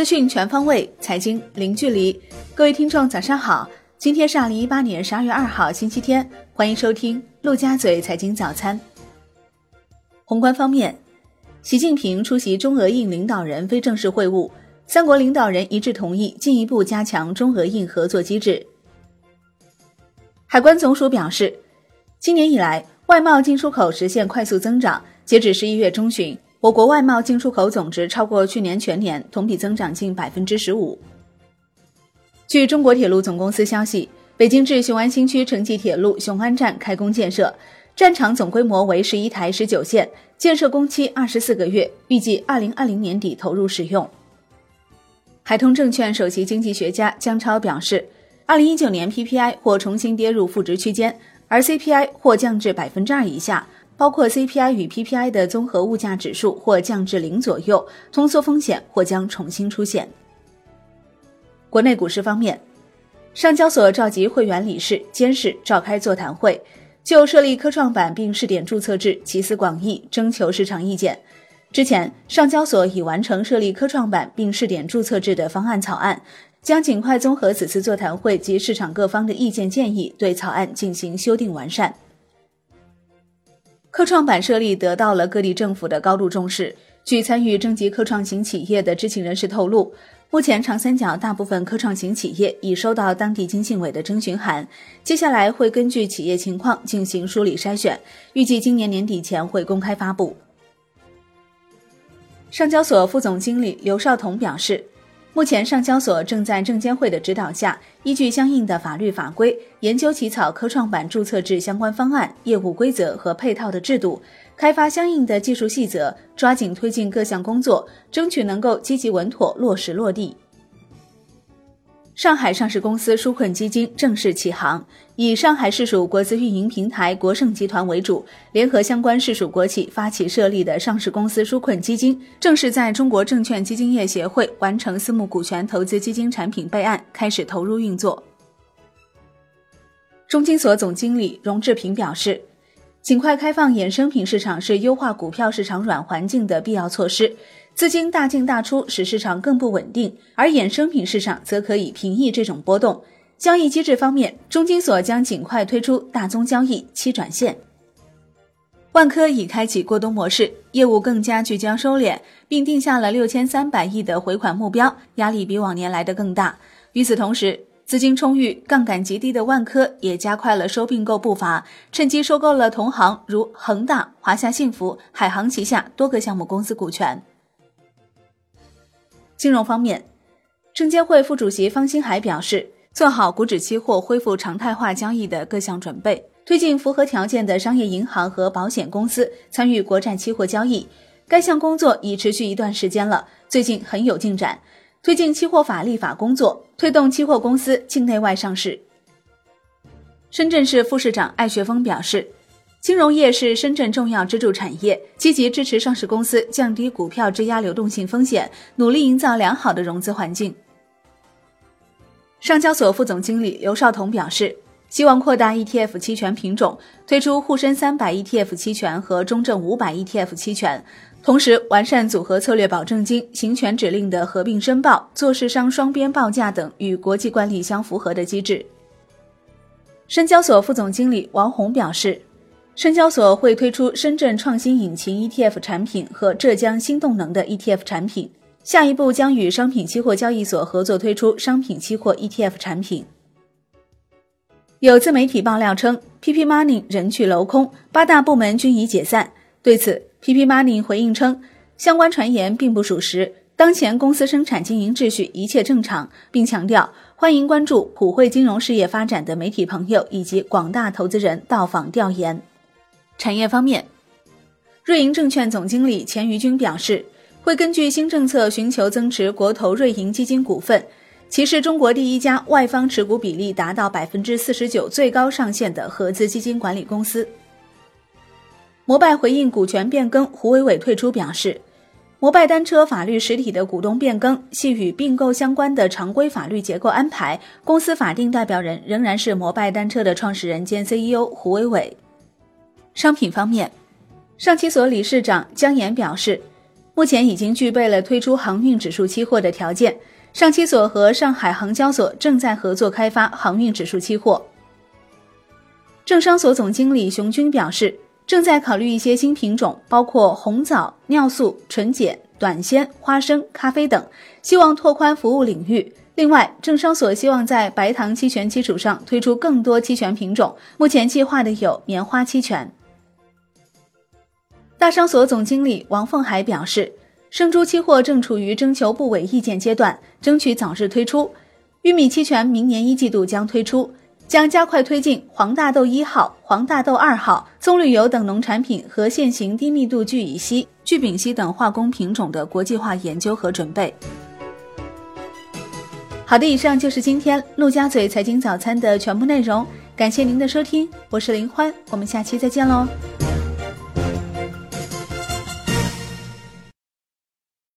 资讯全方位，财经零距离。各位听众，早上好！今天是二零一八年十二月二号，星期天。欢迎收听陆家嘴财经早餐。宏观方面，习近平出席中俄印领导人非正式会晤，三国领导人一致同意进一步加强中俄印合作机制。海关总署表示，今年以来，外贸进出口实现快速增长。截止十一月中旬，我国外贸进出口总值超过去年全年，同比增长近百分之十五。据中国铁路总公司消息，北京至雄安新区城际铁路雄安站开工建设，站场总规模为十一台十九线，建设工期二十四个月，预计二零二零年底投入使用。海通证券首席经济学家姜超表示。二零一九年 PPI 或重新跌入负值区间，而 CPI 或降至百分之二以下，包括 CPI 与 PPI 的综合物价指数或降至零左右，通缩风险或将重新出现。国内股市方面，上交所召集会员理事、监事召开座谈会，就设立科创板并试点注册制集思广益，征求市场意见。之前，上交所已完成设立科创板并试点注册制的方案草案。将尽快综合此次座谈会及市场各方的意见建议，对草案进行修订完善。科创板设立得到了各地政府的高度重视。据参与征集科创型企业的知情人士透露，目前长三角大部分科创型企业已收到当地经信委的征询函，接下来会根据企业情况进行梳理筛选，预计今年年底前会公开发布。上交所副总经理刘少彤表示。目前，上交所正在证监会的指导下，依据相应的法律法规，研究起草科创板注册制相关方案、业务规则和配套的制度，开发相应的技术细则，抓紧推进各项工作，争取能够积极稳妥落实落地。上海上市公司纾困基金正式起航，以上海市属国资运营平台国盛集团为主，联合相关市属国企发起设立的上市公司纾困基金，正式在中国证券基金业协会完成私募股权投资基金产品备案，开始投入运作。中金所总经理荣志平表示。尽快开放衍生品市场是优化股票市场软环境的必要措施。资金大进大出使市场更不稳定，而衍生品市场则可以平抑这种波动。交易机制方面，中金所将尽快推出大宗交易期转现。万科已开启过冬模式，业务更加聚焦收敛，并定下了六千三百亿的回款目标，压力比往年来的更大。与此同时，资金充裕、杠杆极低的万科也加快了收并购步伐，趁机收购了同行如恒大、华夏幸福、海航旗下多个项目公司股权。金融方面，证监会副主席方星海表示，做好股指期货恢复常态化交易的各项准备，推进符合条件的商业银行和保险公司参与国债期货交易。该项工作已持续一段时间了，最近很有进展。推进期货法立法工作，推动期货公司境内外上市。深圳市副市长艾学峰表示，金融业是深圳重要支柱产业，积极支持上市公司降低股票质押流动性风险，努力营造良好的融资环境。上交所副总经理刘少彤表示，希望扩大 ETF 期权品种，推出沪深三百 ETF 期权和中证五百 ETF 期权。同时，完善组合策略保证金行权指令的合并申报、做市商双边报价等与国际惯例相符合的机制。深交所副总经理王红表示，深交所会推出深圳创新引擎 ETF 产品和浙江新动能的 ETF 产品，下一步将与商品期货交易所合作推出商品期货 ETF 产品。有自媒体爆料称，PP Money 人去楼空，八大部门均已解散。对此，PP Money 回应称，相关传言并不属实。当前公司生产经营秩序一切正常，并强调欢迎关注普惠金融事业发展的媒体朋友以及广大投资人到访调研。产业方面，瑞银证券总经理钱于军表示，会根据新政策寻求增持国投瑞银基金股份，其是中国第一家外方持股比例达到百分之四十九最高上限的合资基金管理公司。摩拜回应股权变更，胡伟伟退出表示，摩拜单车法律实体的股东变更系与并购相关的常规法律结构安排，公司法定代表人仍然是摩拜单车的创始人兼 CEO 胡伟伟。商品方面，上期所理事长姜岩表示，目前已经具备了推出航运指数期货的条件。上期所和上海航交所正在合作开发航运指数期货。政商所总经理熊军表示，正在考虑一些新品种，包括红枣、尿素、纯碱、短鲜、花生、咖啡等，希望拓宽服务领域。另外，政商所希望在白糖期权基础上推出更多期权品种，目前计划的有棉花期权。大商所总经理王凤海表示，生猪期货正处于征求部委意见阶段，争取早日推出。玉米期权明年一季度将推出，将加快推进黄大豆一号、黄大豆二号、棕榈油等农产品和现行低密度聚乙烯、聚丙烯等化工品种的国际化研究和准备。好的，以上就是今天陆家嘴财经早餐的全部内容，感谢您的收听，我是林欢，我们下期再见喽。